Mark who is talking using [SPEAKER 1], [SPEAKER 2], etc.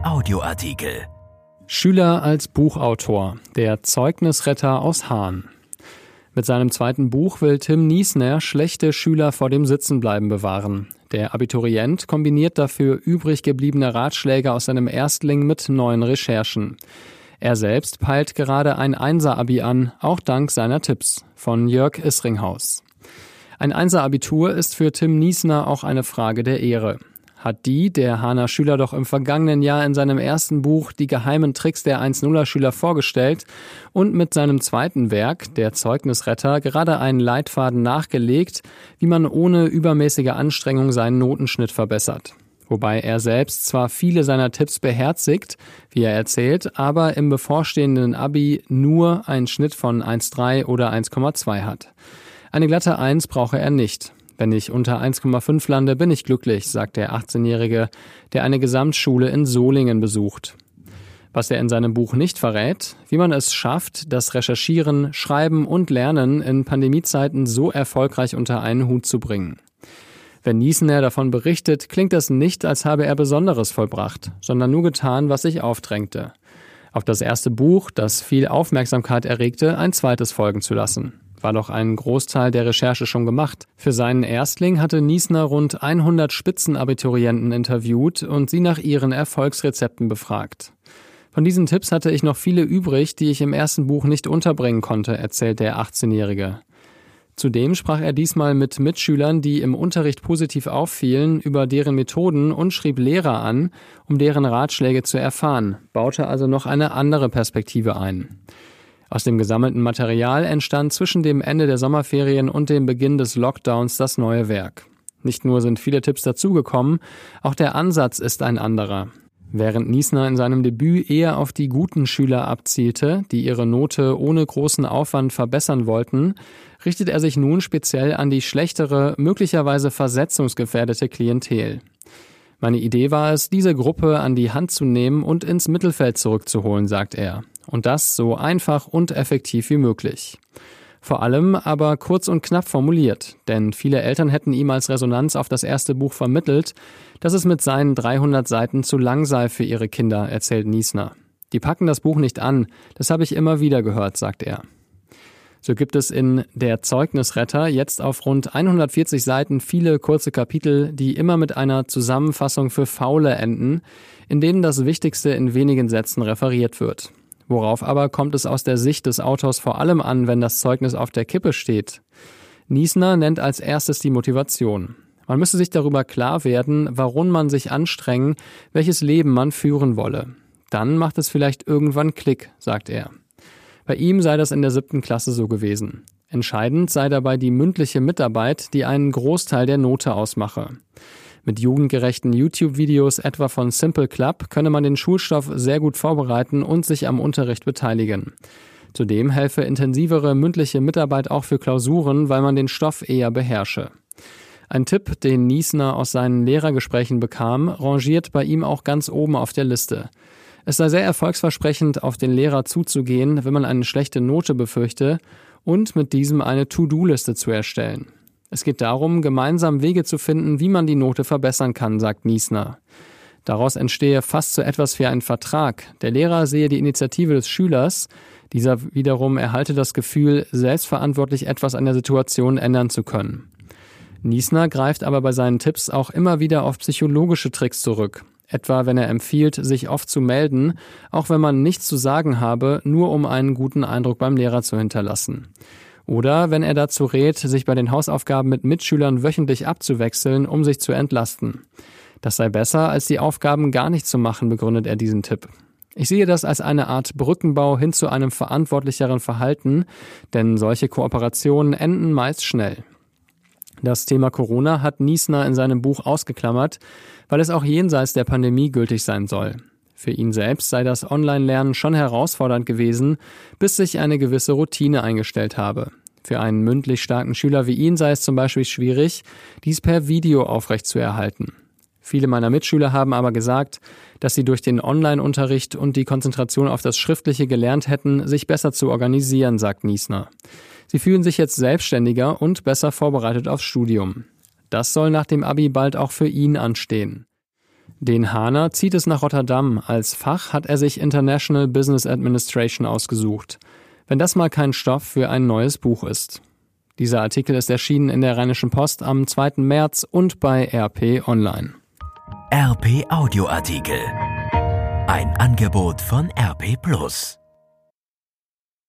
[SPEAKER 1] Audioartikel.
[SPEAKER 2] Schüler als Buchautor, der Zeugnisretter aus Hahn. Mit seinem zweiten Buch will Tim Niesner schlechte Schüler vor dem Sitzenbleiben bewahren. Der Abiturient kombiniert dafür übrig gebliebene Ratschläge aus seinem Erstling mit neuen Recherchen. Er selbst peilt gerade ein Einser-Abi an, auch dank seiner Tipps. Von Jörg Isringhaus. Ein Einser-Abitur ist für Tim Niesner auch eine Frage der Ehre hat die der Hahner Schüler doch im vergangenen Jahr in seinem ersten Buch Die geheimen Tricks der 1-0er Schüler vorgestellt und mit seinem zweiten Werk, Der Zeugnisretter, gerade einen Leitfaden nachgelegt, wie man ohne übermäßige Anstrengung seinen Notenschnitt verbessert. Wobei er selbst zwar viele seiner Tipps beherzigt, wie er erzählt, aber im bevorstehenden Abi nur einen Schnitt von 1,3 oder 1,2 hat. Eine glatte 1 brauche er nicht. Wenn ich unter 1,5 lande, bin ich glücklich, sagt der 18-Jährige, der eine Gesamtschule in Solingen besucht. Was er in seinem Buch nicht verrät, wie man es schafft, das Recherchieren, Schreiben und Lernen in Pandemiezeiten so erfolgreich unter einen Hut zu bringen. Wenn Niesner davon berichtet, klingt es nicht, als habe er Besonderes vollbracht, sondern nur getan, was sich aufdrängte. Auf das erste Buch, das viel Aufmerksamkeit erregte, ein zweites folgen zu lassen war doch ein Großteil der Recherche schon gemacht. Für seinen Erstling hatte Niesner rund 100 Spitzenabiturienten interviewt und sie nach ihren Erfolgsrezepten befragt. Von diesen Tipps hatte ich noch viele übrig, die ich im ersten Buch nicht unterbringen konnte, erzählt der 18-Jährige. Zudem sprach er diesmal mit Mitschülern, die im Unterricht positiv auffielen, über deren Methoden und schrieb Lehrer an, um deren Ratschläge zu erfahren, baute also noch eine andere Perspektive ein. Aus dem gesammelten Material entstand zwischen dem Ende der Sommerferien und dem Beginn des Lockdowns das neue Werk. Nicht nur sind viele Tipps dazugekommen, auch der Ansatz ist ein anderer. Während Niesner in seinem Debüt eher auf die guten Schüler abzielte, die ihre Note ohne großen Aufwand verbessern wollten, richtet er sich nun speziell an die schlechtere, möglicherweise versetzungsgefährdete Klientel. Meine Idee war es, diese Gruppe an die Hand zu nehmen und ins Mittelfeld zurückzuholen, sagt er. Und das so einfach und effektiv wie möglich. Vor allem aber kurz und knapp formuliert, denn viele Eltern hätten ihm als Resonanz auf das erste Buch vermittelt, dass es mit seinen 300 Seiten zu lang sei für ihre Kinder, erzählt Niesner. Die packen das Buch nicht an, das habe ich immer wieder gehört, sagt er. So gibt es in Der Zeugnisretter jetzt auf rund 140 Seiten viele kurze Kapitel, die immer mit einer Zusammenfassung für Faule enden, in denen das Wichtigste in wenigen Sätzen referiert wird. Worauf aber kommt es aus der Sicht des Autors vor allem an, wenn das Zeugnis auf der Kippe steht? Niesner nennt als erstes die Motivation. Man müsse sich darüber klar werden, warum man sich anstrengen, welches Leben man führen wolle. Dann macht es vielleicht irgendwann Klick, sagt er. Bei ihm sei das in der siebten Klasse so gewesen. Entscheidend sei dabei die mündliche Mitarbeit, die einen Großteil der Note ausmache. Mit jugendgerechten YouTube-Videos etwa von Simple Club könne man den Schulstoff sehr gut vorbereiten und sich am Unterricht beteiligen. Zudem helfe intensivere mündliche Mitarbeit auch für Klausuren, weil man den Stoff eher beherrsche. Ein Tipp, den Niesner aus seinen Lehrergesprächen bekam, rangiert bei ihm auch ganz oben auf der Liste. Es sei sehr erfolgsversprechend, auf den Lehrer zuzugehen, wenn man eine schlechte Note befürchte, und mit diesem eine To-Do-Liste zu erstellen. Es geht darum, gemeinsam Wege zu finden, wie man die Note verbessern kann, sagt Niesner. Daraus entstehe fast so etwas wie ein Vertrag. Der Lehrer sehe die Initiative des Schülers, dieser wiederum erhalte das Gefühl, selbstverantwortlich etwas an der Situation ändern zu können. Niesner greift aber bei seinen Tipps auch immer wieder auf psychologische Tricks zurück. Etwa wenn er empfiehlt, sich oft zu melden, auch wenn man nichts zu sagen habe, nur um einen guten Eindruck beim Lehrer zu hinterlassen. Oder wenn er dazu rät, sich bei den Hausaufgaben mit Mitschülern wöchentlich abzuwechseln, um sich zu entlasten. Das sei besser, als die Aufgaben gar nicht zu machen, begründet er diesen Tipp. Ich sehe das als eine Art Brückenbau hin zu einem verantwortlicheren Verhalten, denn solche Kooperationen enden meist schnell. Das Thema Corona hat Niesner in seinem Buch ausgeklammert, weil es auch jenseits der Pandemie gültig sein soll. Für ihn selbst sei das Online-Lernen schon herausfordernd gewesen, bis sich eine gewisse Routine eingestellt habe. Für einen mündlich starken Schüler wie ihn sei es zum Beispiel schwierig, dies per Video aufrechtzuerhalten. Viele meiner Mitschüler haben aber gesagt, dass sie durch den Online-Unterricht und die Konzentration auf das Schriftliche gelernt hätten, sich besser zu organisieren, sagt Niesner. Sie fühlen sich jetzt selbstständiger und besser vorbereitet aufs Studium. Das soll nach dem Abi bald auch für ihn anstehen. Den Hahner zieht es nach Rotterdam. Als Fach hat er sich International Business Administration ausgesucht. Wenn das mal kein Stoff für ein neues Buch ist. Dieser Artikel ist erschienen in der Rheinischen Post am 2. März und bei RP Online.
[SPEAKER 1] RP Audioartikel. Ein Angebot von RP Plus.